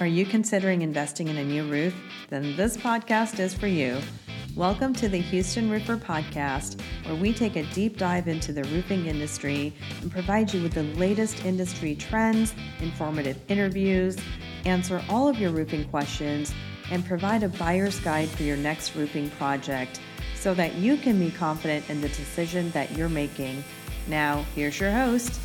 Are you considering investing in a new roof? Then this podcast is for you. Welcome to the Houston Roofer Podcast, where we take a deep dive into the roofing industry and provide you with the latest industry trends, informative interviews, answer all of your roofing questions, and provide a buyer's guide for your next roofing project so that you can be confident in the decision that you're making. Now, here's your host.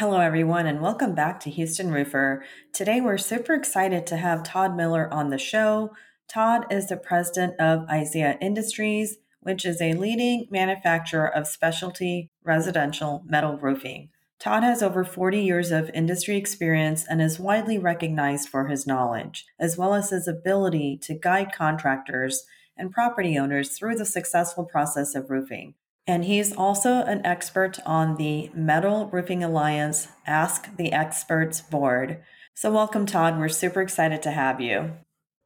Hello, everyone, and welcome back to Houston Roofer. Today, we're super excited to have Todd Miller on the show. Todd is the president of Isaiah Industries, which is a leading manufacturer of specialty residential metal roofing. Todd has over 40 years of industry experience and is widely recognized for his knowledge, as well as his ability to guide contractors and property owners through the successful process of roofing. And he's also an expert on the Metal Roofing Alliance Ask the Experts board. So, welcome, Todd. We're super excited to have you.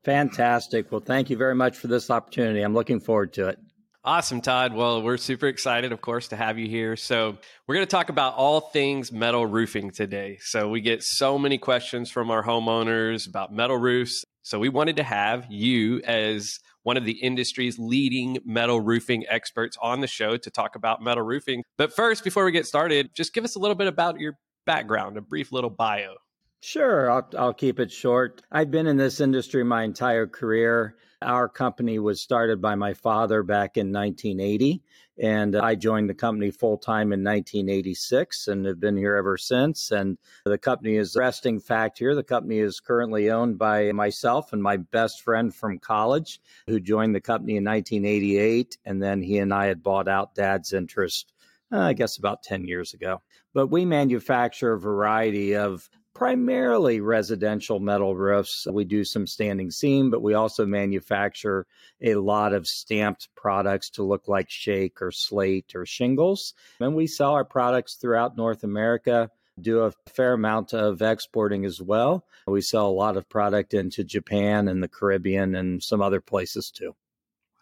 Fantastic. Well, thank you very much for this opportunity. I'm looking forward to it. Awesome, Todd. Well, we're super excited, of course, to have you here. So, we're going to talk about all things metal roofing today. So, we get so many questions from our homeowners about metal roofs. So, we wanted to have you as one of the industry's leading metal roofing experts on the show to talk about metal roofing. But first, before we get started, just give us a little bit about your background, a brief little bio. Sure, I'll, I'll keep it short. I've been in this industry my entire career. Our company was started by my father back in 1980, and I joined the company full time in 1986 and have been here ever since. And the company is resting fact here. The company is currently owned by myself and my best friend from college, who joined the company in 1988. And then he and I had bought out dad's interest, uh, I guess, about 10 years ago. But we manufacture a variety of primarily residential metal roofs. We do some standing seam, but we also manufacture a lot of stamped products to look like shake or slate or shingles. And we sell our products throughout North America. Do a fair amount of exporting as well. We sell a lot of product into Japan and the Caribbean and some other places too.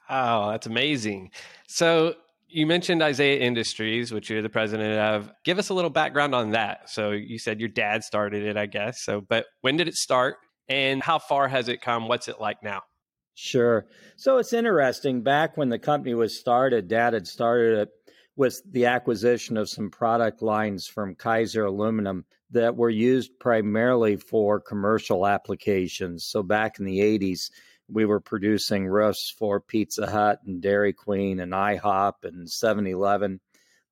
Wow, that's amazing. So, you mentioned Isaiah Industries, which you're the president of. Give us a little background on that. So you said your dad started it, I guess. So, but when did it start and how far has it come? What's it like now? Sure. So it's interesting. Back when the company was started, dad had started it with the acquisition of some product lines from Kaiser Aluminum that were used primarily for commercial applications. So back in the 80s, we were producing roofs for Pizza Hut and Dairy Queen and IHOP and 7 Eleven,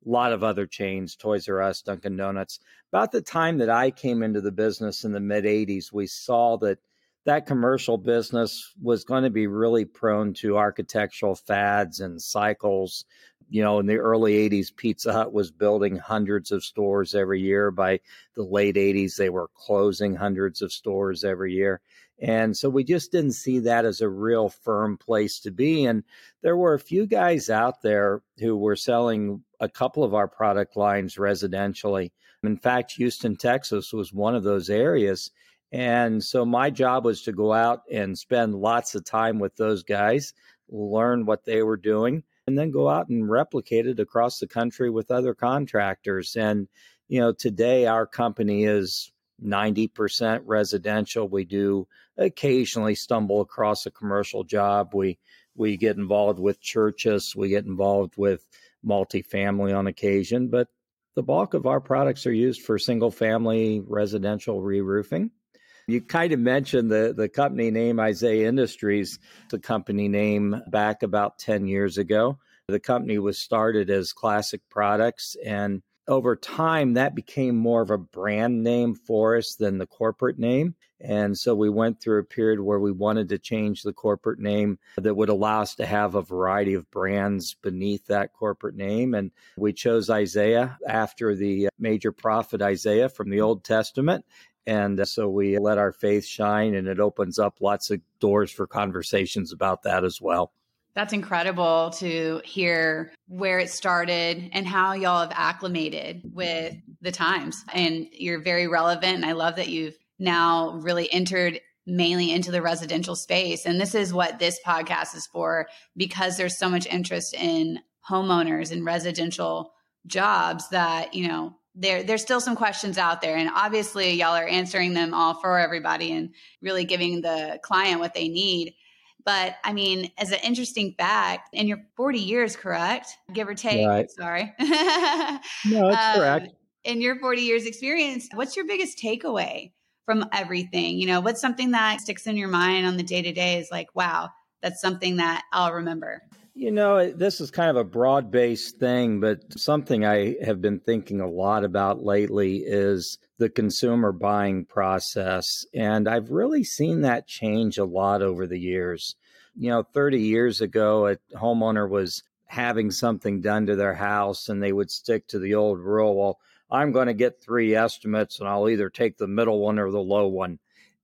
a lot of other chains, Toys R Us, Dunkin' Donuts. About the time that I came into the business in the mid 80s, we saw that that commercial business was going to be really prone to architectural fads and cycles. You know, in the early 80s, Pizza Hut was building hundreds of stores every year. By the late 80s, they were closing hundreds of stores every year. And so we just didn't see that as a real firm place to be. And there were a few guys out there who were selling a couple of our product lines residentially. In fact, Houston, Texas was one of those areas. And so my job was to go out and spend lots of time with those guys, learn what they were doing, and then go out and replicate it across the country with other contractors. And, you know, today our company is 90% residential. We do occasionally stumble across a commercial job. We we get involved with churches, we get involved with multifamily on occasion, but the bulk of our products are used for single family residential re-roofing. You kind of mentioned the, the company name Isaiah Industries, the company name back about 10 years ago. The company was started as Classic Products and over time, that became more of a brand name for us than the corporate name. And so we went through a period where we wanted to change the corporate name that would allow us to have a variety of brands beneath that corporate name. And we chose Isaiah after the major prophet Isaiah from the Old Testament. And uh, so we let our faith shine, and it opens up lots of doors for conversations about that as well. That's incredible to hear where it started and how y'all have acclimated with the times. And you're very relevant. And I love that you've now really entered mainly into the residential space. And this is what this podcast is for because there's so much interest in homeowners and residential jobs that, you know, there there's still some questions out there and obviously y'all are answering them all for everybody and really giving the client what they need. But i mean as an interesting fact in your 40 years correct? Give or take. Right. sorry. No it's um, correct. in your 40 years experience what's your biggest takeaway from everything? You know what's something that sticks in your mind on the day to day is like wow that's something that i'll remember you know, this is kind of a broad based thing, but something I have been thinking a lot about lately is the consumer buying process. And I've really seen that change a lot over the years. You know, 30 years ago, a homeowner was having something done to their house and they would stick to the old rule well, I'm going to get three estimates and I'll either take the middle one or the low one.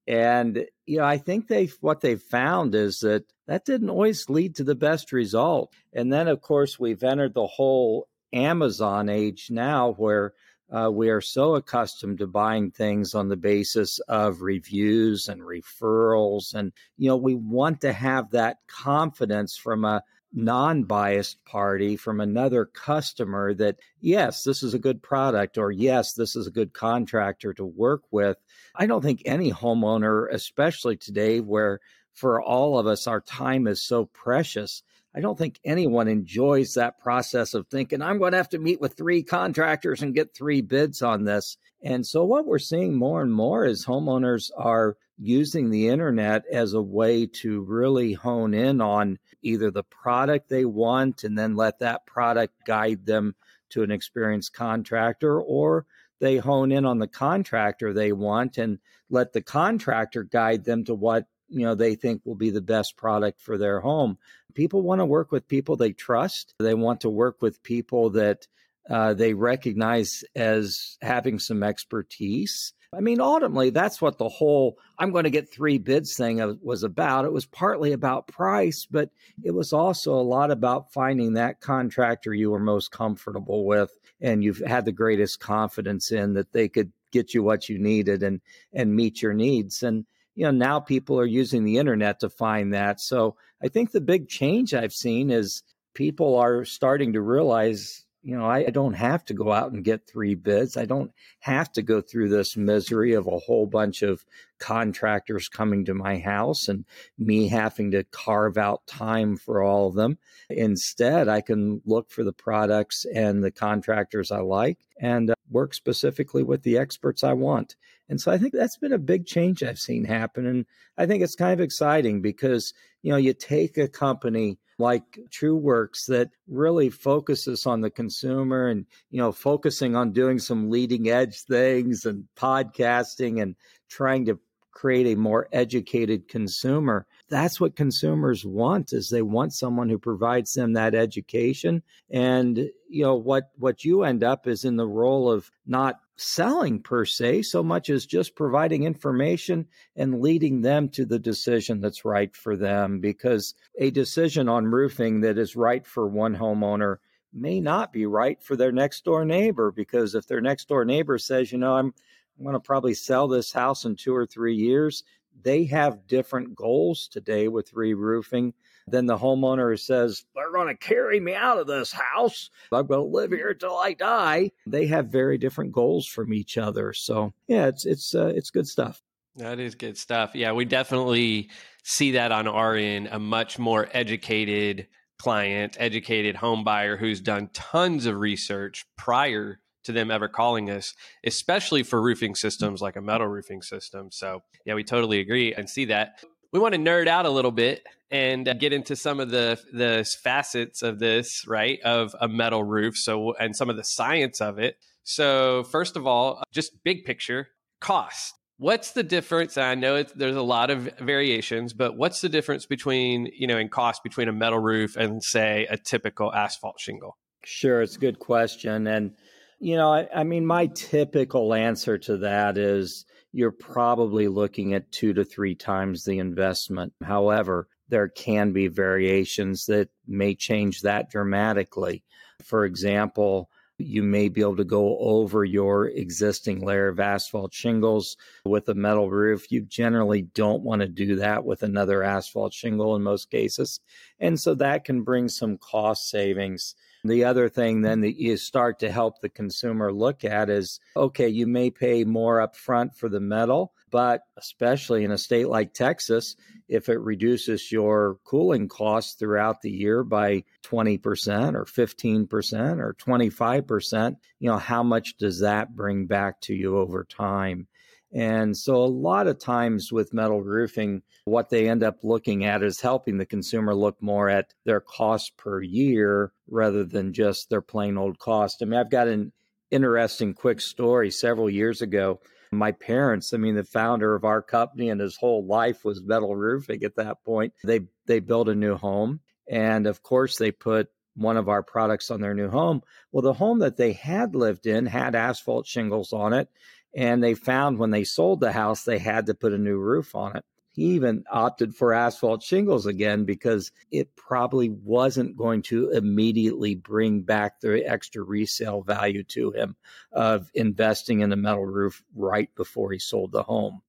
And you know, I think they've what they've found is that that didn't always lead to the best result. And then, of course, we've entered the whole Amazon age now, where uh, we are so accustomed to buying things on the basis of reviews and referrals, and you know, we want to have that confidence from a non biased party from another customer that, yes, this is a good product, or yes, this is a good contractor to work with. I don't think any homeowner, especially today, where for all of us, our time is so precious. I don't think anyone enjoys that process of thinking, I'm going to have to meet with three contractors and get three bids on this. And so, what we're seeing more and more is homeowners are using the internet as a way to really hone in on either the product they want and then let that product guide them to an experienced contractor, or they hone in on the contractor they want and let the contractor guide them to what you know they think will be the best product for their home people want to work with people they trust they want to work with people that uh, they recognize as having some expertise I mean, ultimately, that's what the whole I'm going to get three bids thing was about. It was partly about price, but it was also a lot about finding that contractor you were most comfortable with and you've had the greatest confidence in that they could get you what you needed and and meet your needs. And you know, now people are using the internet to find that. So I think the big change I've seen is people are starting to realize you know, I, I, don't have to go out and get three bids. I don't have to go through this misery of a whole bunch of contractors coming to my house and me having to carve out time for all of them. Instead, I can look for the products and the contractors I like and uh, work specifically with the experts I want. And so I think that's been a big change I've seen happen. And I think it's kind of exciting because, you know, you take a company like Trueworks that really focuses on the consumer and, you know, focusing on doing some leading edge things and podcasting and trying to create a more educated consumer. That's what consumers want is they want someone who provides them that education. And, you know, what, what you end up is in the role of not selling per se, so much as just providing information and leading them to the decision that's right for them. Because a decision on roofing that is right for one homeowner may not be right for their next door neighbor. Because if their next door neighbor says, you know, I'm, I'm going to probably sell this house in two or three years, they have different goals today with re roofing then the homeowner says, they're going to carry me out of this house. I'm going to live here till I die. They have very different goals from each other. So yeah, it's, it's, uh, it's good stuff. That is good stuff. Yeah, we definitely see that on our end, a much more educated client, educated home buyer who's done tons of research prior to them ever calling us, especially for roofing systems like a metal roofing system. So, yeah, we totally agree and see that we want to nerd out a little bit and uh, get into some of the the facets of this, right? Of a metal roof, so and some of the science of it. So, first of all, just big picture cost. What's the difference? I know there's a lot of variations, but what's the difference between you know in cost between a metal roof and say a typical asphalt shingle? Sure, it's a good question, and you know, I, I mean, my typical answer to that is you're probably looking at two to three times the investment. However, there can be variations that may change that dramatically. For example, you may be able to go over your existing layer of asphalt shingles with a metal roof. You generally don't want to do that with another asphalt shingle in most cases. And so that can bring some cost savings The other thing then that you start to help the consumer look at is okay, you may pay more upfront for the metal, but especially in a state like Texas, if it reduces your cooling costs throughout the year by 20% or 15% or 25%, you know, how much does that bring back to you over time? And so, a lot of times with metal roofing, what they end up looking at is helping the consumer look more at their cost per year rather than just their plain old cost. I mean, I've got an interesting quick story several years ago. My parents, I mean, the founder of our company and his whole life was metal roofing at that point. They they built a new home. And of course, they put one of our products on their new home. Well, the home that they had lived in had asphalt shingles on it. And they found when they sold the house, they had to put a new roof on it. He even opted for asphalt shingles again because it probably wasn't going to immediately bring back the extra resale value to him of investing in a metal roof right before he sold the home.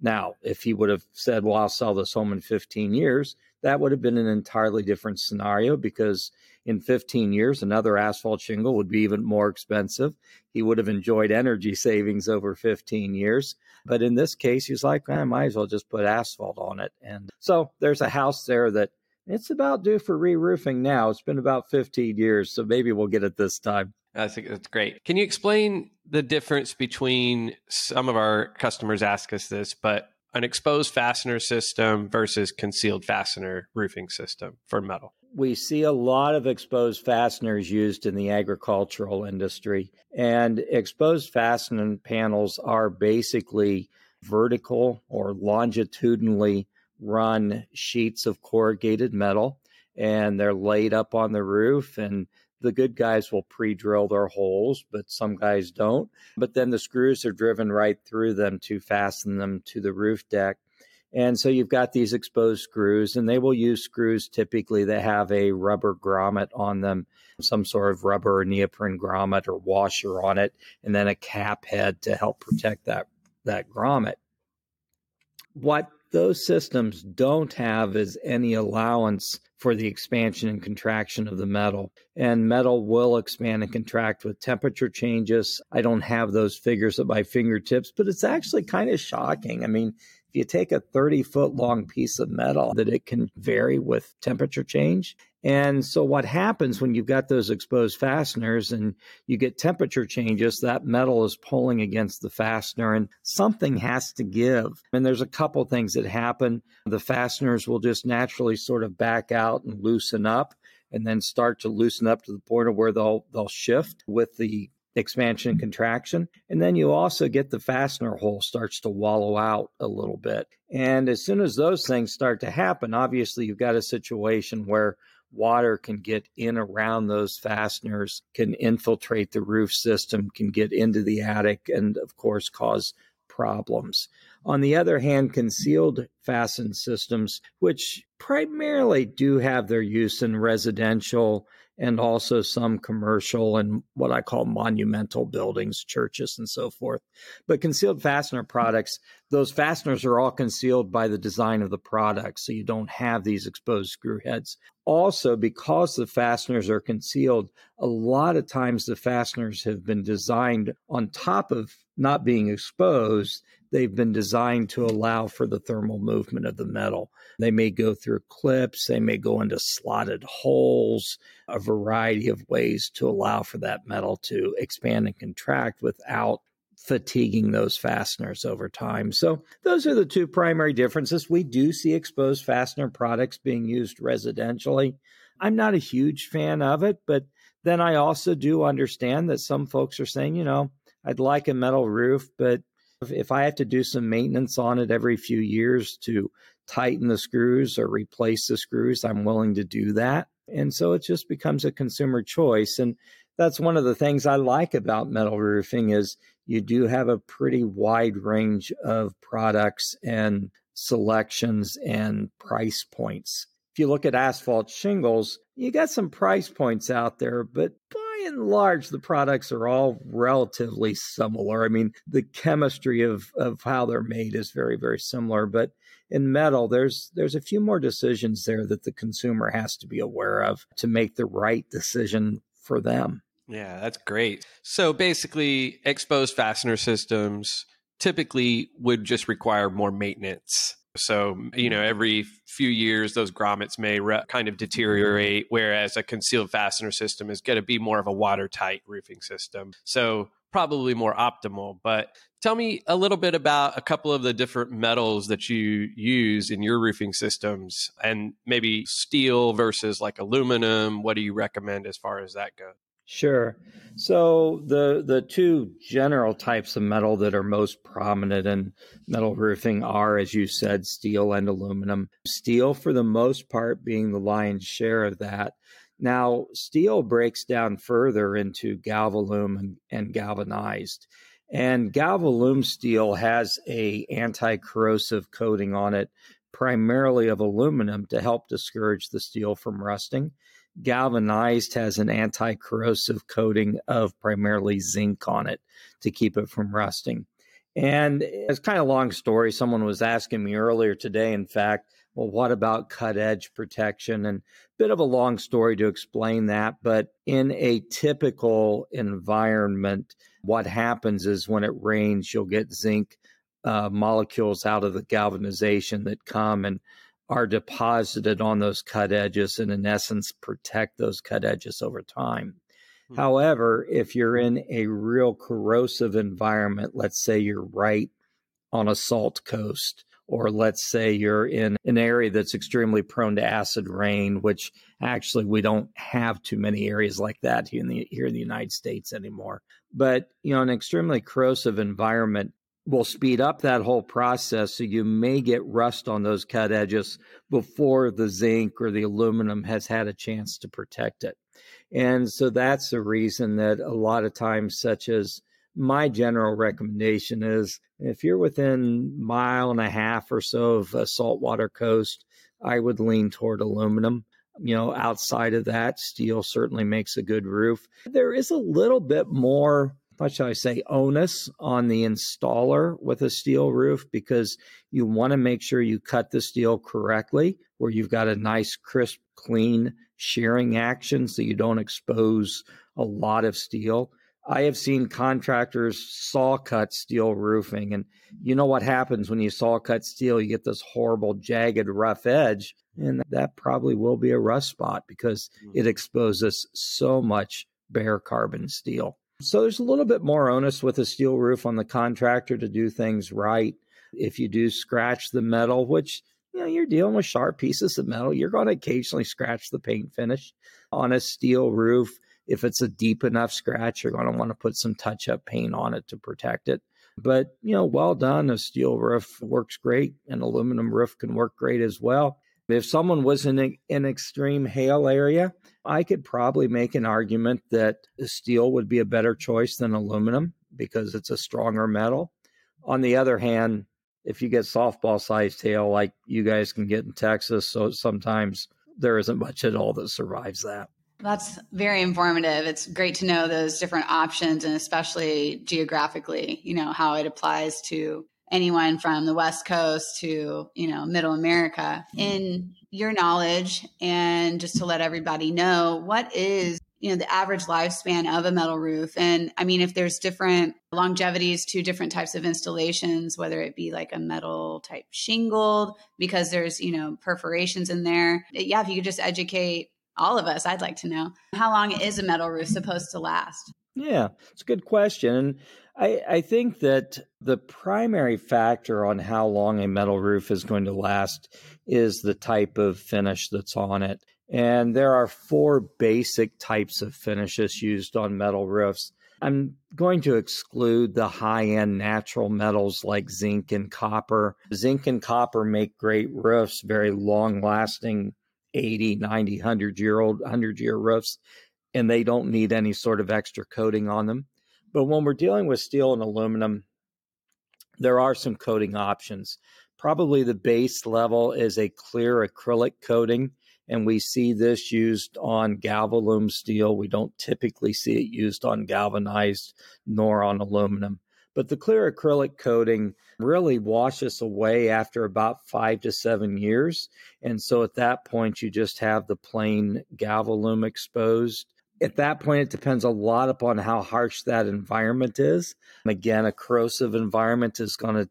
Now, if he would have said, Well, I'll sell this home in 15 years, that would have been an entirely different scenario because in 15 years, another asphalt shingle would be even more expensive. He would have enjoyed energy savings over 15 years. But in this case, he's like, I might as well just put asphalt on it. And so there's a house there that it's about due for re roofing now. It's been about 15 years, so maybe we'll get it this time. I think that's great. Can you explain the difference between some of our customers ask us this, but an exposed fastener system versus concealed fastener roofing system for metal? we see a lot of exposed fasteners used in the agricultural industry. And exposed fastening panels are basically vertical or longitudinally run sheets of corrugated metal, and they're laid up on the roof. And the good guys will pre drill their holes, but some guys don't. But then the screws are driven right through them to fasten them to the roof deck. And so you've got these exposed screws, and they will use screws typically that have a rubber grommet on them, some sort of rubber or neoprene grommet or washer on it, and then a cap head to help protect that, that grommet. What those systems don't have is any allowance for the expansion and contraction of the metal. And metal will expand and contract with temperature changes. I don't have those figures at my fingertips, but it's actually kind of shocking. I mean, if you take a 30 foot long piece of metal, that it can vary with temperature change. And so, what happens when you've got those exposed fasteners and you get temperature changes, that metal is pulling against the fastener and something has to give. And there's a couple things that happen. The fasteners will just naturally sort of back out and loosen up and then start to loosen up to the point of where they'll they'll shift with the expansion and contraction. And then you also get the fastener hole starts to wallow out a little bit. And as soon as those things start to happen, obviously you've got a situation where water can get in around those fasteners, can infiltrate the roof system, can get into the attic, and of course cause problems. On the other hand, concealed fasten systems, which primarily do have their use in residential and also some commercial and what I call monumental buildings, churches, and so forth. But concealed fastener products, those fasteners are all concealed by the design of the product, so you don't have these exposed screw heads. Also, because the fasteners are concealed, a lot of times the fasteners have been designed on top of not being exposed they've been designed to allow for the thermal movement of the metal. They may go through clips, they may go into slotted holes, a variety of ways to allow for that metal to expand and contract without fatiguing those fasteners over time. So, those are the two primary differences. We do see exposed fastener products being used residentially. I'm not a huge fan of it, but then I also do understand that some folks are saying, you know, I'd like a metal roof, but if I have to do some maintenance on it every few years to tighten the screws or replace the screws, I'm willing to do that. And so it just becomes a consumer choice. And that's one of the things I like about metal roofing is you do have a pretty wide range of products and selections and price points. If you look at asphalt shingles, you got some price points out there, but by and large, the products are all relatively similar. I mean, the chemistry of, of how they're made is very, very similar. But in metal, there's there's a few more decisions there that the consumer has to be aware of to make the right decision for them. Yeah, that's great. So basically, exposed fastener systems typically would just require more maintenance. So, you know, every few years, those grommets may re- kind of deteriorate, whereas a concealed fastener system is going to be more of a watertight roofing system. So, probably more optimal. But tell me a little bit about a couple of the different metals that you use in your roofing systems and maybe steel versus like aluminum. What do you recommend as far as that goes? Sure. So the the two general types of metal that are most prominent in metal roofing are, as you said, steel and aluminum. Steel, for the most part, being the lion's share of that. Now, steel breaks down further into galvalume and, and galvanized. And galvalume steel has a anti-corrosive coating on it, primarily of aluminum to help discourage the steel from rusting galvanized has an anti corrosive coating of primarily zinc on it to keep it from rusting. And it's kind of a long story. Someone was asking me earlier today, in fact, well, what about cut edge protection? And a bit of a long story to explain that. But in a typical environment, what happens is when it rains, you'll get zinc uh, molecules out of the galvanization that come and are deposited on those cut edges and in essence protect those cut edges over time. Hmm. However, if you're in a real corrosive environment, let's say you're right on a salt coast, or let's say you're in an area that's extremely prone to acid rain, which actually we don't have too many areas like that here in the here in the United States anymore. But you know, an extremely corrosive environment, will speed up that whole process. So you may get rust on those cut edges before the zinc or the aluminum has had a chance to protect it. And so that's the reason that a lot of times, such as my general recommendation is if you're within mile and a half or so of a saltwater coast, I would lean toward aluminum. You know, outside of that, steel certainly makes a good roof. There is a little bit more what shall I say, onus on the installer with a steel roof because you want to make sure you cut the steel correctly, where you've got a nice, crisp, clean shearing action so you don't expose a lot of steel. I have seen contractors saw cut steel roofing, and you know what happens when you saw cut steel? You get this horrible, jagged, rough edge, and that probably will be a rust spot because mm. it exposes so much bare carbon steel. So there's a little bit more onus with a steel roof on the contractor to do things right. If you do scratch the metal, which you know you're dealing with sharp pieces of metal, you're going to occasionally scratch the paint finish on a steel roof. If it's a deep enough scratch, you're going to want to put some touch up paint on it to protect it. But, you know, well done. A steel roof works great. An aluminum roof can work great as well. If someone was in an extreme hail area, I could probably make an argument that steel would be a better choice than aluminum because it's a stronger metal. On the other hand, if you get softball sized hail like you guys can get in Texas, so sometimes there isn't much at all that survives that. That's very informative. It's great to know those different options and especially geographically, you know, how it applies to anyone from the West Coast to, you know, middle America. Mm-hmm. In your knowledge and just to let everybody know, what is you know the average lifespan of a metal roof and i mean if there's different longevities to different types of installations whether it be like a metal type shingled because there's you know perforations in there yeah if you could just educate all of us i'd like to know how long is a metal roof supposed to last yeah it's a good question and I, I think that the primary factor on how long a metal roof is going to last is the type of finish that's on it. And there are four basic types of finishes used on metal roofs. I'm going to exclude the high end natural metals like zinc and copper. Zinc and copper make great roofs, very long lasting 80, 90, 100 year old, 100 year roofs, and they don't need any sort of extra coating on them. But when we're dealing with steel and aluminum, there are some coating options. Probably the base level is a clear acrylic coating, and we see this used on galvalume steel. We don't typically see it used on galvanized nor on aluminum. But the clear acrylic coating really washes away after about five to seven years. And so at that point, you just have the plain galvalume exposed At that point, it depends a lot upon how harsh that environment is. Again, a corrosive environment is going to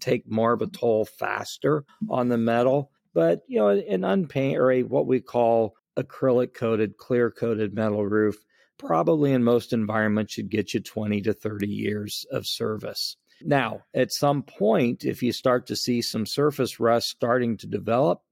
take more of a toll faster on the metal. But you know, an unpaint or a what we call acrylic coated, clear coated metal roof, probably in most environments should get you 20 to 30 years of service. Now, at some point, if you start to see some surface rust starting to develop,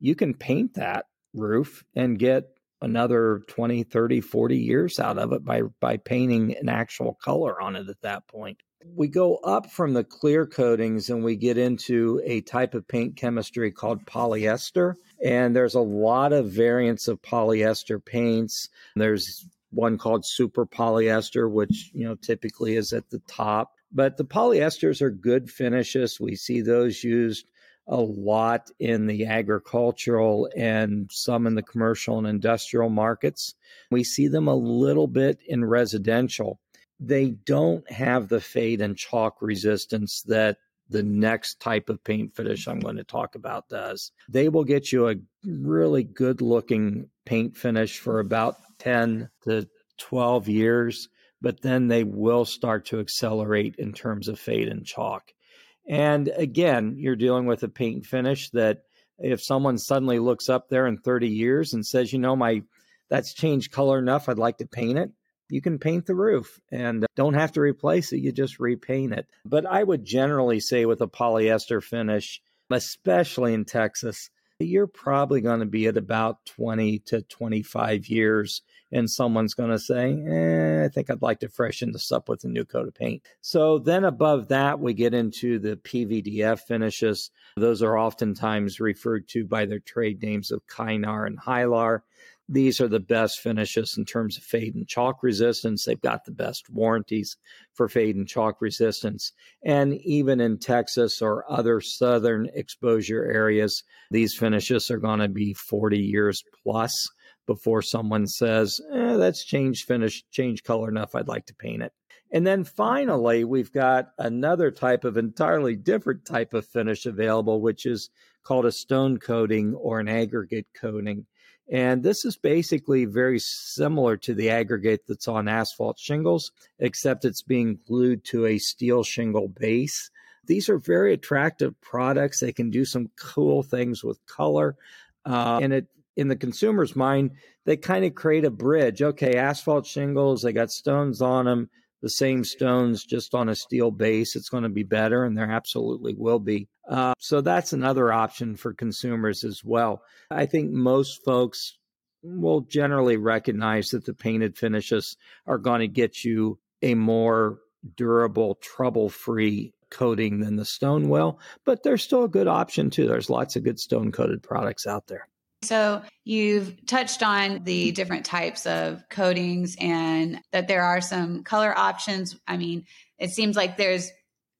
you can paint that roof and get another 20, 30, 40 years out of it by, by painting an actual color on it at that point. We go up from the clear coatings and we get into a type of paint chemistry called polyester. And there's a lot of variants of polyester paints. There's one called super polyester, which, you know, typically is at the top. But the polyesters are good finishes. We see those used a lot in the agricultural and some in the commercial and industrial markets. We see them a little bit in residential. They don't have the fade and chalk resistance that the next type of paint finish I'm going to talk about does. They will get you a really good looking paint finish for about 10 to 12 years, but then they will start to accelerate in terms of fade and chalk. And again, you're dealing with a paint finish that if someone suddenly looks up there in 30 years and says, you know, my that's changed color enough, I'd like to paint it, you can paint the roof and don't have to replace it. You just repaint it. But I would generally say with a polyester finish, especially in Texas, you're probably going to be at about 20 to 25 years and someone's going to say, eh, I think I'd like to freshen this up with a new coat of paint. So then above that, we get into the PVDF finishes. Those are oftentimes referred to by their trade names of Kynar and Hylar. These are the best finishes in terms of fade and chalk resistance. They've got the best warranties for fade and chalk resistance. And even in Texas or other southern exposure areas, these finishes are going to be 40 years plus before someone says, eh, that's changed finish, changed color enough. I'd like to paint it. And then finally, we've got another type of entirely different type of finish available, which is called a stone coating or an aggregate coating. And this is basically very similar to the aggregate that's on asphalt shingles, except it's being glued to a steel shingle base. These are very attractive products. They can do some cool things with color. Uh, and it in the consumer's mind, they kind of create a bridge. Okay, asphalt shingles, they got stones on them, the same stones just on a steel base. It's going to be better, and there absolutely will be. Uh, so that's another option for consumers as well. I think most folks will generally recognize that the painted finishes are going to get you a more durable, trouble free coating than the stone will, but they're still a good option too. There's lots of good stone coated products out there. So, you've touched on the different types of coatings and that there are some color options. I mean, it seems like there's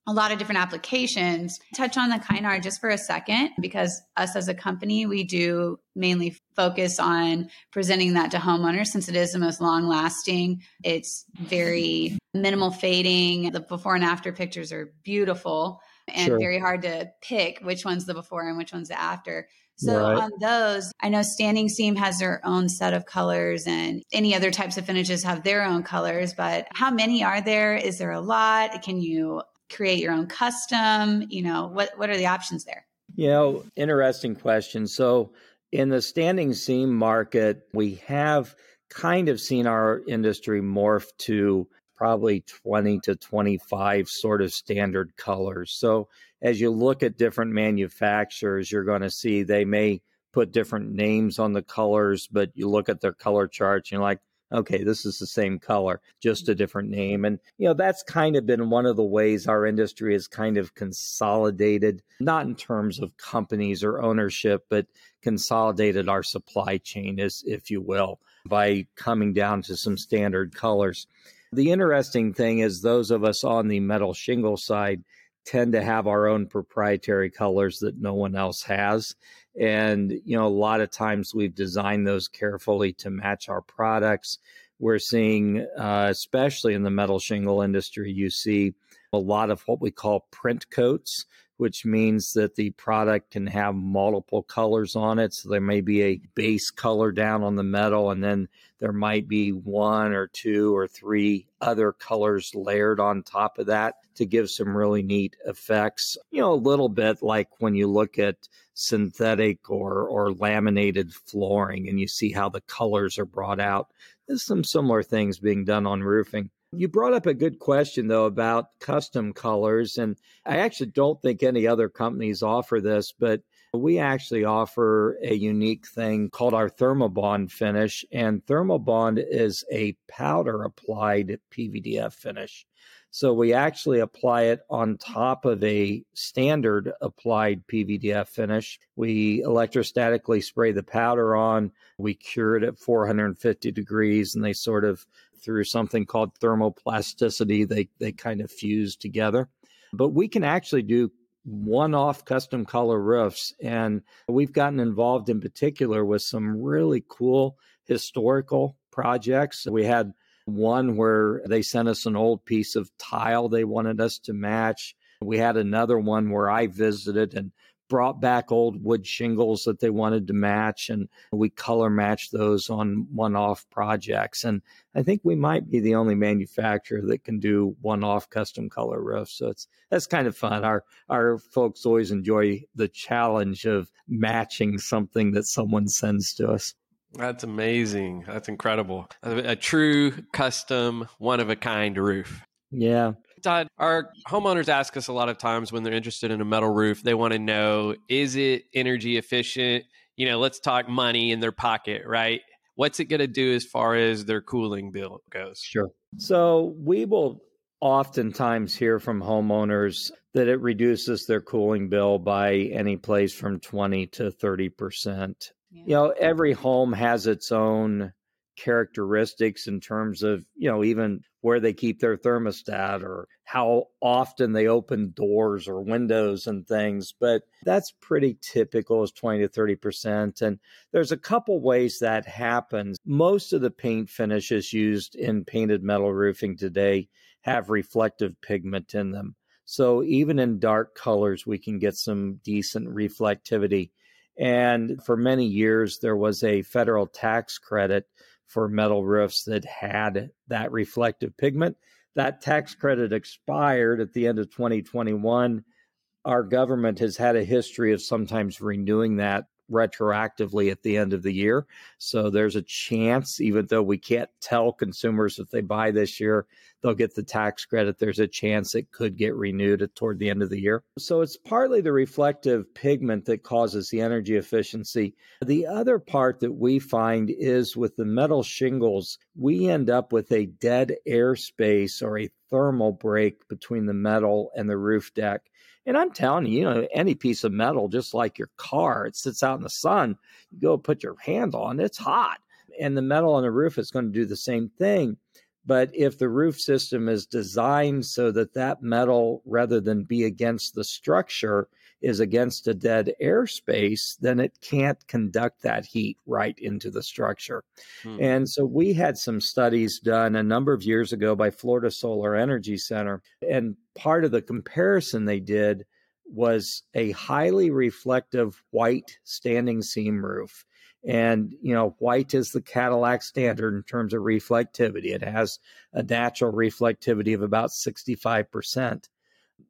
a lot of different applications. Touch on the Kynar just for a second, because us as a company, we do mainly focus on presenting that to homeowners since it is the most long lasting. It's very minimal fading. The before and after pictures are beautiful and sure. very hard to pick which one's the before and which one's the after. So right. on those, I know standing seam has their own set of colors and any other types of finishes have their own colors, but how many are there? Is there a lot? Can you create your own custom? You know, what what are the options there? You know, interesting question. So in the standing seam market, we have kind of seen our industry morph to probably 20 to 25 sort of standard colors. So as you look at different manufacturers, you're going to see they may put different names on the colors, but you look at their color charts and you're like, okay, this is the same color, just a different name. And, you know, that's kind of been one of the ways our industry has kind of consolidated, not in terms of companies or ownership, but consolidated our supply chain, as if you will, by coming down to some standard colors. The interesting thing is, those of us on the metal shingle side tend to have our own proprietary colors that no one else has. And, you know, a lot of times we've designed those carefully to match our products. We're seeing, uh, especially in the metal shingle industry, you see a lot of what we call print coats. Which means that the product can have multiple colors on it. So there may be a base color down on the metal, and then there might be one or two or three other colors layered on top of that to give some really neat effects. You know, a little bit like when you look at synthetic or, or laminated flooring and you see how the colors are brought out. There's some similar things being done on roofing. You brought up a good question, though, about custom colors. And I actually don't think any other companies offer this, but we actually offer a unique thing called our Thermobond finish. And Thermobond is a powder applied PVDF finish. So we actually apply it on top of a standard applied PVDF finish. We electrostatically spray the powder on. We cure it at 450 degrees, and they sort of, through something called thermoplasticity, they, they kind of fuse together. But we can actually do one off custom color roofs. And we've gotten involved in particular with some really cool historical projects. We had one where they sent us an old piece of tile they wanted us to match. We had another one where I visited and brought back old wood shingles that they wanted to match and we color matched those on one-off projects and i think we might be the only manufacturer that can do one-off custom color roofs so it's that's kind of fun our our folks always enjoy the challenge of matching something that someone sends to us that's amazing. That's incredible. A, a true custom, one of a kind roof. Yeah. Todd, our homeowners ask us a lot of times when they're interested in a metal roof, they want to know is it energy efficient? You know, let's talk money in their pocket, right? What's it going to do as far as their cooling bill goes? Sure. So we will oftentimes hear from homeowners that it reduces their cooling bill by any place from 20 to 30%. You know, every home has its own characteristics in terms of, you know, even where they keep their thermostat or how often they open doors or windows and things. But that's pretty typical as 20 to 30%. And there's a couple ways that happens. Most of the paint finishes used in painted metal roofing today have reflective pigment in them. So even in dark colors, we can get some decent reflectivity. And for many years, there was a federal tax credit for metal roofs that had that reflective pigment. That tax credit expired at the end of 2021. Our government has had a history of sometimes renewing that retroactively at the end of the year. So there's a chance, even though we can't tell consumers if they buy this year, they'll get the tax credit. There's a chance it could get renewed toward the end of the year. So it's partly the reflective pigment that causes the energy efficiency. The other part that we find is with the metal shingles, we end up with a dead air space or a thermal break between the metal and the roof deck. And I'm telling you, you know, any piece of metal, just like your car, it sits out in the sun. You go put your hand on, it's hot. And the metal on the roof is going to do the same thing. But if the roof system is designed so that that metal, rather than be against the structure, is against a dead airspace, then it can't conduct that heat right into the structure. Hmm. And so we had some studies done a number of years ago by Florida Solar Energy Center. And part of the comparison they did was a highly reflective white standing seam roof. And, you know, white is the Cadillac standard in terms of reflectivity. It has a natural reflectivity of about 65%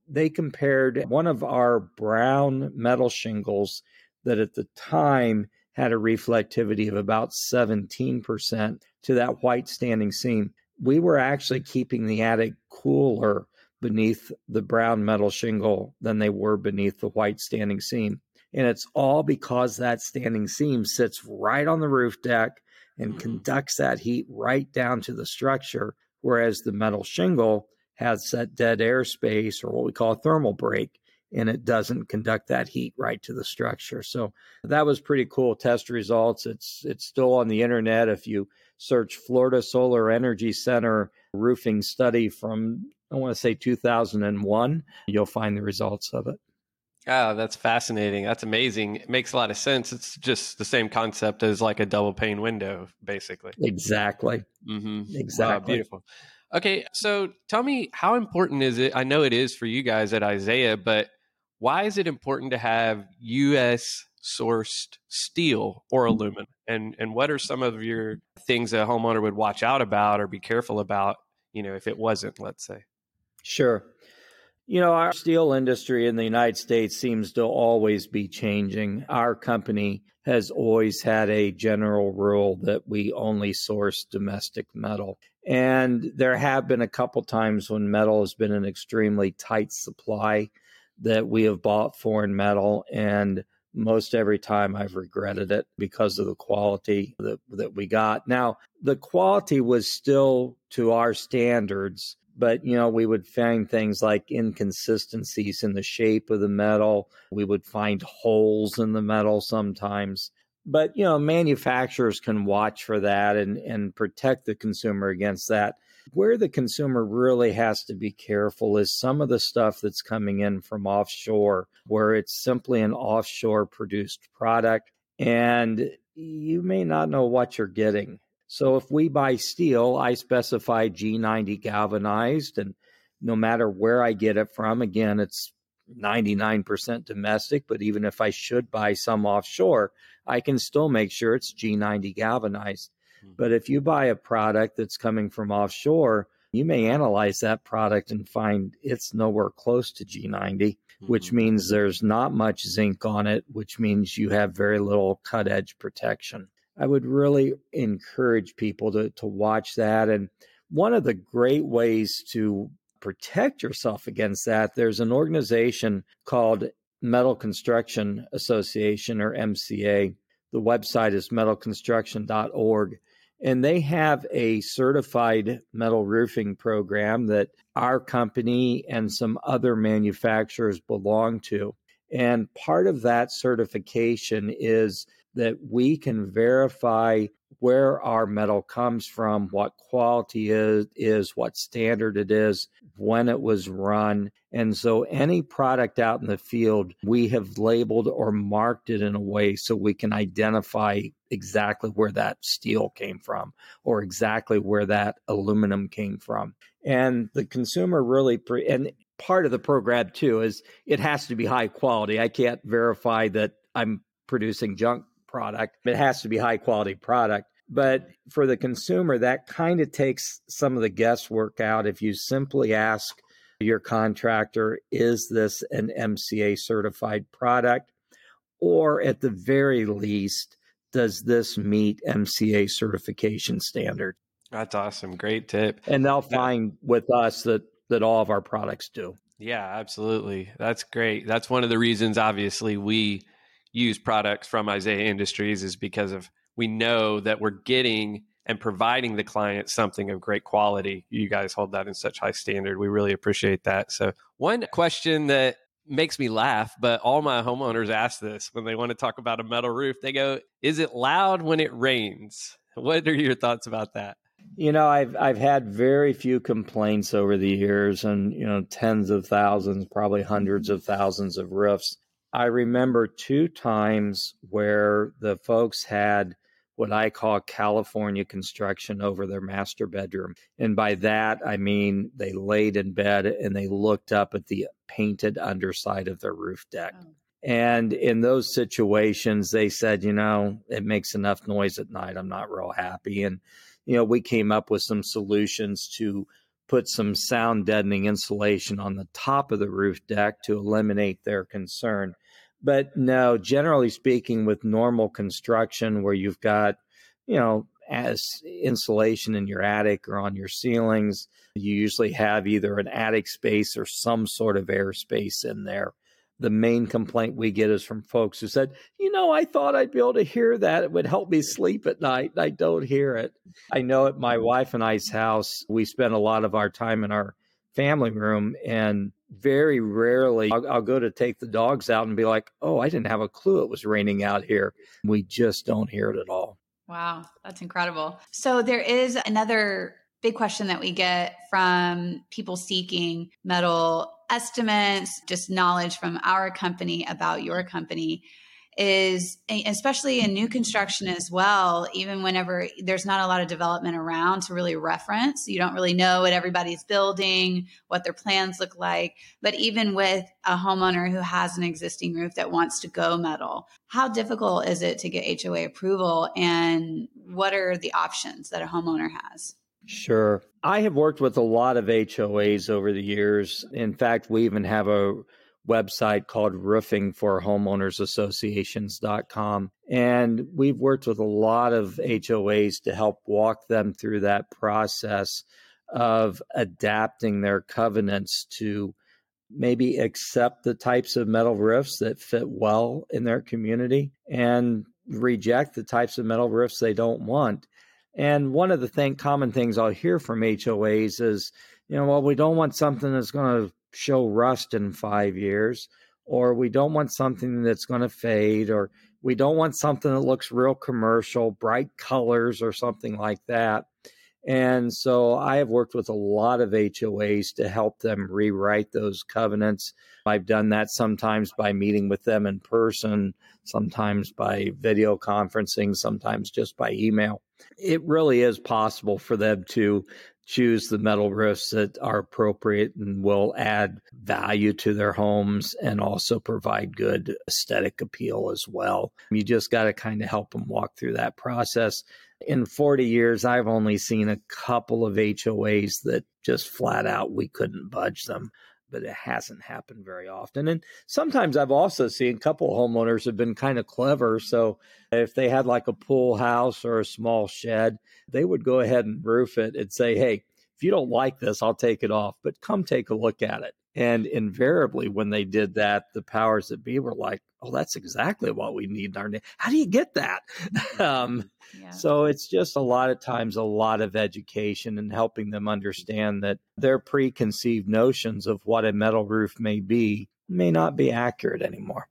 they compared one of our brown metal shingles that at the time had a reflectivity of about 17% to that white standing seam. We were actually keeping the attic cooler beneath the brown metal shingle than they were beneath the white standing seam. And it's all because that standing seam sits right on the roof deck and mm-hmm. conducts that heat right down to the structure, whereas the metal shingle has that dead airspace or what we call a thermal break, and it doesn't conduct that heat right to the structure. So that was pretty cool test results. It's it's still on the internet. If you search Florida Solar Energy Center roofing study from I want to say 2001, you'll find the results of it. Oh, that's fascinating. That's amazing. It makes a lot of sense. It's just the same concept as like a double pane window, basically. Exactly. Mm-hmm. Exactly. Wow, beautiful. Okay, so tell me how important is it? I know it is for you guys at Isaiah, but why is it important to have U.S. sourced steel or aluminum? And and what are some of your things a homeowner would watch out about or be careful about? You know, if it wasn't, let's say. Sure. You know, our steel industry in the United States seems to always be changing. Our company has always had a general rule that we only source domestic metal. And there have been a couple times when metal has been an extremely tight supply that we have bought foreign metal and most every time I've regretted it because of the quality that, that we got. Now, the quality was still to our standards, but you know, we would find things like inconsistencies in the shape of the metal. We would find holes in the metal sometimes. But you know, manufacturers can watch for that and, and protect the consumer against that. Where the consumer really has to be careful is some of the stuff that's coming in from offshore, where it's simply an offshore produced product and you may not know what you're getting. So if we buy steel, I specify G90 galvanized, and no matter where I get it from, again, it's 99% domestic, but even if I should buy some offshore, I can still make sure it's G90 galvanized. But if you buy a product that's coming from offshore, you may analyze that product and find it's nowhere close to G90, mm-hmm. which means there's not much zinc on it, which means you have very little cut edge protection. I would really encourage people to, to watch that. And one of the great ways to protect yourself against that, there's an organization called Metal Construction Association or MCA. The website is metalconstruction.org. And they have a certified metal roofing program that our company and some other manufacturers belong to. And part of that certification is that we can verify where our metal comes from, what quality is, is what standard it is, when it was run. And so any product out in the field, we have labeled or marked it in a way so we can identify exactly where that steel came from or exactly where that aluminum came from. And the consumer really, pre- and part of the program too is it has to be high quality. I can't verify that I'm producing junk product. It has to be high quality product. But for the consumer, that kind of takes some of the guesswork out. If you simply ask your contractor, is this an MCA certified product? Or at the very least, does this meet MCA certification standard? That's awesome. Great tip. And they'll find with us that that all of our products do. Yeah, absolutely. That's great. That's one of the reasons obviously we use products from Isaiah Industries is because of we know that we're getting and providing the client something of great quality. You guys hold that in such high standard. We really appreciate that. So, one question that makes me laugh, but all my homeowners ask this when they want to talk about a metal roof. They go, "Is it loud when it rains?" What are your thoughts about that? You know, I've I've had very few complaints over the years and, you know, tens of thousands, probably hundreds of thousands of roofs. I remember two times where the folks had what I call California construction over their master bedroom. And by that, I mean they laid in bed and they looked up at the painted underside of their roof deck. Oh. And in those situations, they said, you know, it makes enough noise at night. I'm not real happy. And, you know, we came up with some solutions to put some sound deadening insulation on the top of the roof deck to eliminate their concern. But no, generally speaking, with normal construction where you've got, you know, as insulation in your attic or on your ceilings, you usually have either an attic space or some sort of airspace in there. The main complaint we get is from folks who said, you know, I thought I'd be able to hear that. It would help me sleep at night. I don't hear it. I know at my wife and I's house, we spend a lot of our time in our family room and very rarely I'll, I'll, go to take the dogs out and be like, oh, I didn't have a clue it was raining out here. We just don't hear it at all. Wow, that's incredible. So there is another big question that we get from people seeking metal estimates, just knowledge from our company about your company is especially in new construction as well even whenever there's not a lot of development around to really reference you don't really know what everybody's building what their plans look like but even with a homeowner who has an existing roof that wants to go metal how difficult is it to get HOA approval and what are the options that a homeowner has Sure. I have worked with a lot of HOAs over the years. In fact, we even have a website called roofingforhomeownersassociations.com. And we've worked with a lot of HOAs to help walk them through that process of adapting their covenants to maybe accept the types of metal roofs that fit well in their community and reject the types of metal roofs they don't want. And one of the thing, common things I'll hear from HOAs is, you know, well, we don't want something that's going to show rust in five years, or we don't want something that's going to fade, or we don't want something that looks real commercial, bright colors, or something like that. And so I have worked with a lot of HOAs to help them rewrite those covenants. I've done that sometimes by meeting with them in person, sometimes by video conferencing, sometimes just by email. It really is possible for them to choose the metal roofs that are appropriate and will add value to their homes and also provide good aesthetic appeal as well. You just got to kind of help them walk through that process. In 40 years, I've only seen a couple of HOAs that just flat out we couldn't budge them but it hasn't happened very often. And sometimes I've also seen a couple homeowners have been kind of clever. So if they had like a pool house or a small shed, they would go ahead and roof it and say, hey, if you don't like this, I'll take it off, but come take a look at it. And invariably, when they did that, the powers that be were like, "Oh, that's exactly what we need in our name." How do you get that? um, yeah. So it's just a lot of times a lot of education and helping them understand that their preconceived notions of what a metal roof may be may not be accurate anymore.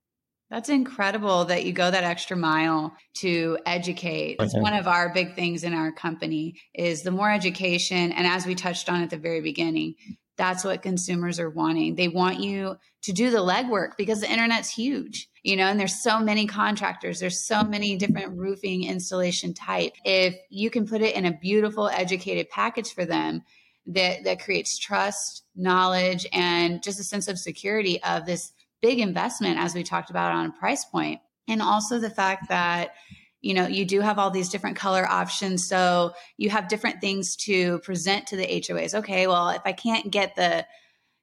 That's incredible that you go that extra mile to educate. It's mm-hmm. one of our big things in our company is the more education and as we touched on at the very beginning, that's what consumers are wanting. They want you to do the legwork because the internet's huge, you know, and there's so many contractors, there's so many different roofing installation type. If you can put it in a beautiful, educated package for them that that creates trust, knowledge, and just a sense of security of this big investment, as we talked about on a price point, and also the fact that you know you do have all these different color options. So you have different things to present to the HOAs okay well if I can't get the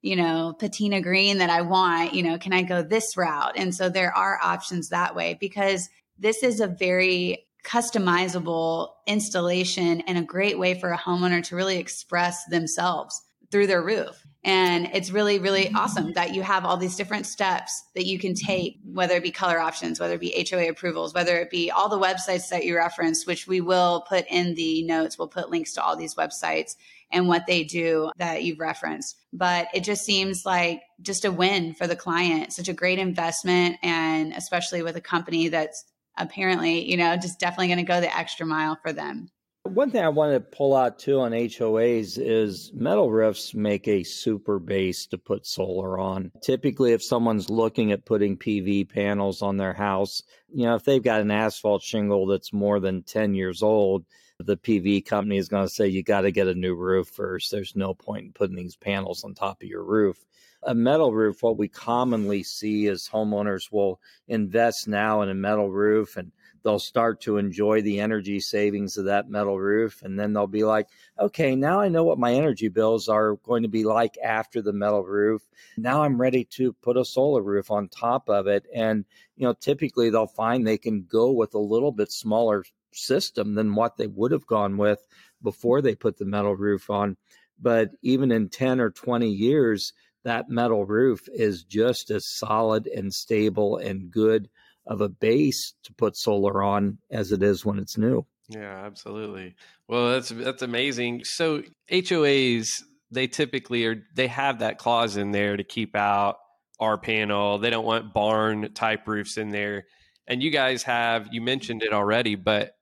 you know patina green that I want you know can I go this route? And so there are options that way because this is a very customizable installation and a great way for a homeowner to really express themselves through their roof and it's really, really awesome that you have all these different steps that you can take, whether it be color options, whether it be HOA approvals, whether it be all the websites that you referenced, which we will put in the notes. We'll put links to all these websites and what they do that you've referenced. But it just seems like just a win for the client, such a great investment. And especially with a company that's apparently, you know, just definitely going to go the extra mile for them. One thing I want to pull out too on HOAs is metal roofs make a super base to put solar on. Typically, if someone's looking at putting PV panels on their house, you know, if they've got an asphalt shingle that's more than 10 years old, the PV company is going to say you got to get a new roof first. There's no point in putting these panels on top of your roof. A metal roof, what we commonly see is homeowners will invest now in a metal roof and they'll start to enjoy the energy savings of that metal roof. And then they'll be like, okay, now I know what my energy bills are going to be like after the metal roof. Now I'm ready to put a solar roof on top of it. And, you know, typically they'll find they can go with a little bit smaller system than what they would have gone with before they put the metal roof on. But even in 10 or 20 years, that metal roof is just as solid and stable and good of a base to put solar on as it is when it's new. Yeah, absolutely. Well, that's that's amazing. So HOAs they typically are they have that clause in there to keep out our panel. They don't want barn type roofs in there. And you guys have you mentioned it already, but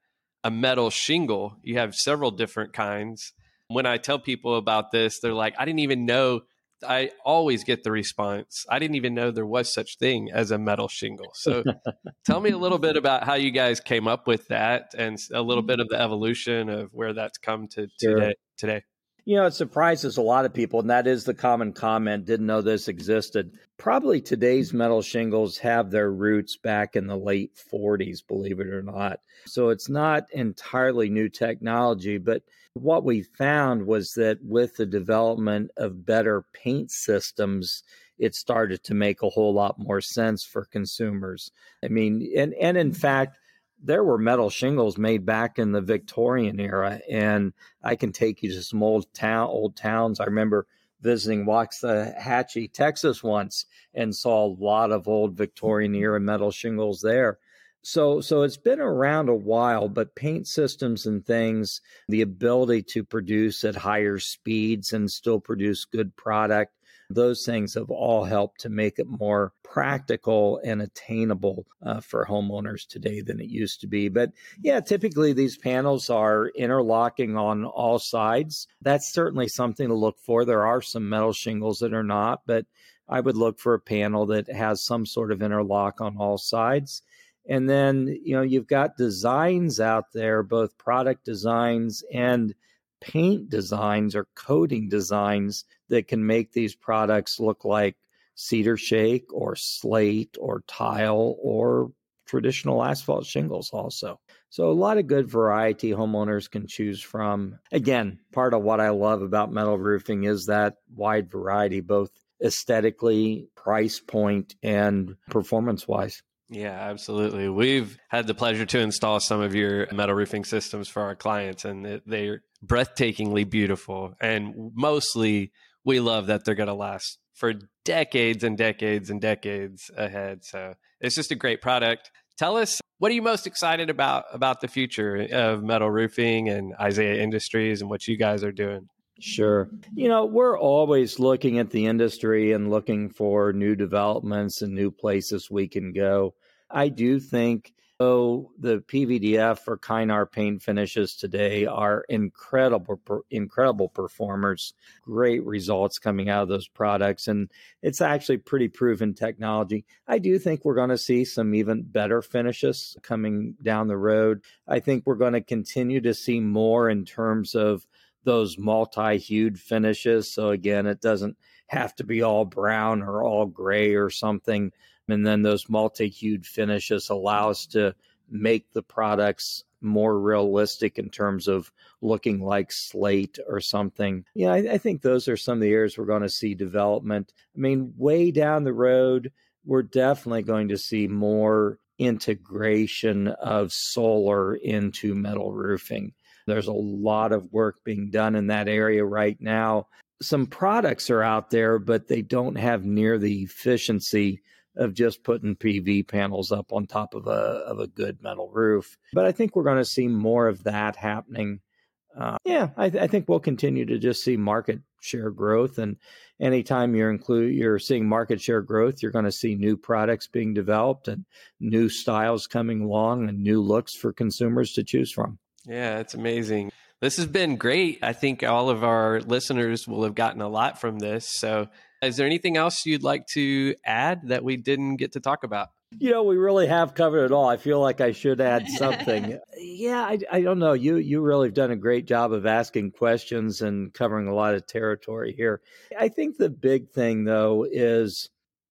a metal shingle. You have several different kinds. When I tell people about this, they're like, I didn't even know I always get the response. I didn't even know there was such thing as a metal shingle. So tell me a little bit about how you guys came up with that and a little mm-hmm. bit of the evolution of where that's come to Sure. today today. You know, it surprises a lot of people, and that is the common comment. Didn't know this existed. Probably today's metal shingles have their roots back in the late 40s, believe it or not. So it's not entirely new technology, but what we found was that with the development of better paint systems, it started to make a whole lot more sense for consumers. I mean, and, and in fact, there were metal shingles made back in the Victorian era, and I can take you to some old town, old towns. I remember visiting Waxahachie, Texas, once, and saw a lot of old Victorian era metal shingles there. So, so it's been around a while, but paint systems and things, the ability to produce at higher speeds and still produce good product, those things have all helped to make it more practical and attainable uh, for homeowners today than it used to be. But yeah, typically these panels are interlocking on all sides. That's certainly something to look for. There are some metal shingles that are not, but I would look for a panel that has some sort of interlock on all sides. And then, you know, you've got designs out there, both product designs and paint designs or coating designs that can make these products look like cedar shake or slate or tile or traditional asphalt shingles also. So a lot of good variety homeowners can choose from. Again, part of what I love about metal roofing is that wide variety both aesthetically, price point and performance wise. Yeah, absolutely. We've had the pleasure to install some of your metal roofing systems for our clients, and they're breathtakingly beautiful. And mostly, we love that they're going to last for decades and decades and decades ahead. So it's just a great product. Tell us what are you most excited about about the future of metal roofing and Isaiah Industries and what you guys are doing? Sure. You know, we're always looking at the industry and looking for new developments and new places we can go. I do think, though, the PVDF or Kynar paint finishes today are incredible, incredible performers. Great results coming out of those products, and it's actually pretty proven technology. I do think we're going to see some even better finishes coming down the road. I think we're going to continue to see more in terms of those multi-hued finishes. So again, it doesn't have to be all brown or all gray or something. And then those multi-hued finishes allow us to make the products more realistic in terms of looking like slate or something. Yeah, I, I think those are some of the areas we're going to see development. I mean, way down the road, we're definitely going to see more integration of solar into metal roofing. There's a lot of work being done in that area right now. Some products are out there, but they don't have near the efficiency of just putting PV panels up on top of a of a good metal roof. But I think we're going to see more of that happening. Uh, yeah, I, th- I, think we'll continue to just see market share growth, and anytime you're include you're seeing market share growth, you're going to see new products being developed and new styles coming along and new looks for consumers to choose from. Yeah, it's amazing. This has been great. I think all of our listeners will have gotten a lot from this. So, is there anything else you'd like to add that we didn't get to talk about? You know, we really have covered it all. I feel like I should add something. yeah, I, I don't know. You you really have done a great job of asking questions and covering a lot of territory here. I think the big thing though is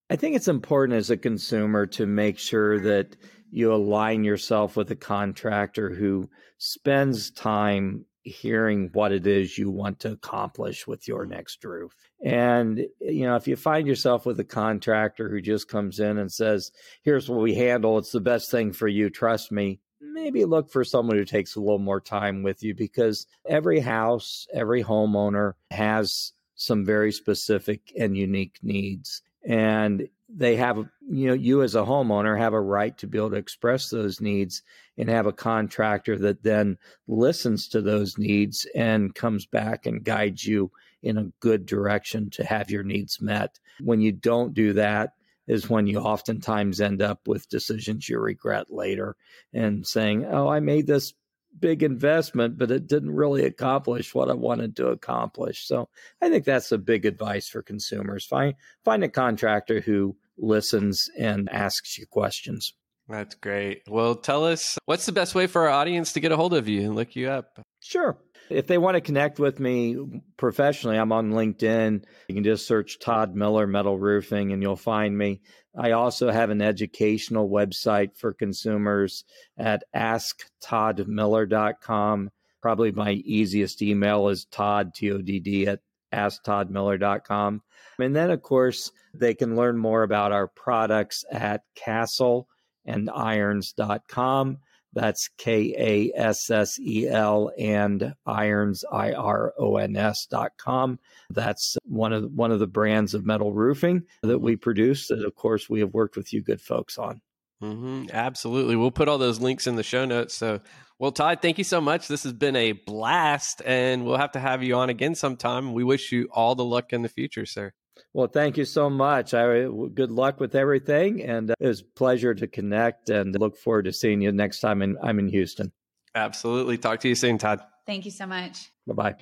I think it's important as a consumer to make sure that you align yourself with a contractor who spends time hearing what it is you want to accomplish with your mm. next roof. And, you know, if you find yourself with a contractor who just comes in and says, here's what we handle, it's the best thing for you, trust me, maybe look for someone who takes a little more time with you because every house, every homeowner has some very specific and unique needs. And they have you know you as a homeowner have a right to be able to express those needs and have a contractor that then listens to those needs and comes back and guides you in a good direction to have your needs met. When you don't do that is when you oftentimes end up with decisions you regret later and saying oh i made this big investment, but it didn't really accomplish what I wanted to accomplish. So I think that's a big advice for consumers. Find find a contractor who listens and asks you questions. That's great. Well, tell us what's the best way for our audience to get a hold of you and look you up? Sure. If they want to connect with me professionally, I'm on LinkedIn. You can just search Todd Miller Metal Roofing and you'll find me. I also have an educational website for consumers at asktoddmiller.com. Probably my easiest email is todd, T-O-D-D, at asktoddmiller.com. And then, of course, they can learn more about our products at kasselandirons.com. That's K A S S E L and irons I R O N S dot com. That's one of one of the brands of metal roofing that we produce. That of course we have worked with you good folks on. Mm-hmm, absolutely, we'll put all those links in the show notes. So, well, Todd, thank you so much. This has been a blast, and we'll have to have you on again sometime. We wish you all the luck in the future, sir. Well, thank you so much. I good luck with everything, and uh, it was a pleasure to connect. And look forward to seeing you next time. In, I'm in Houston. Absolutely. Talk to you soon, Todd. Thank you so much. Bye bye.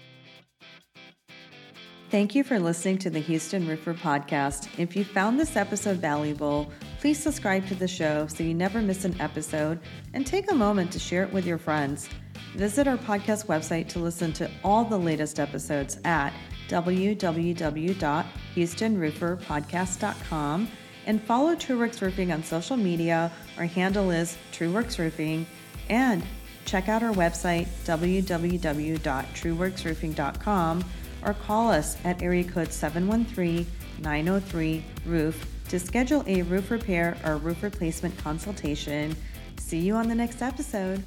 Thank you for listening to the Houston Roofer podcast. If you found this episode valuable, please subscribe to the show so you never miss an episode and take a moment to share it with your friends. Visit our podcast website to listen to all the latest episodes at www.houstonrooferpodcast.com and follow Trueworks Roofing on social media. Our handle is Trueworks Roofing. And check out our website, www.trueworksroofing.com, or call us at area code 713 903 Roof to schedule a roof repair or roof replacement consultation. See you on the next episode.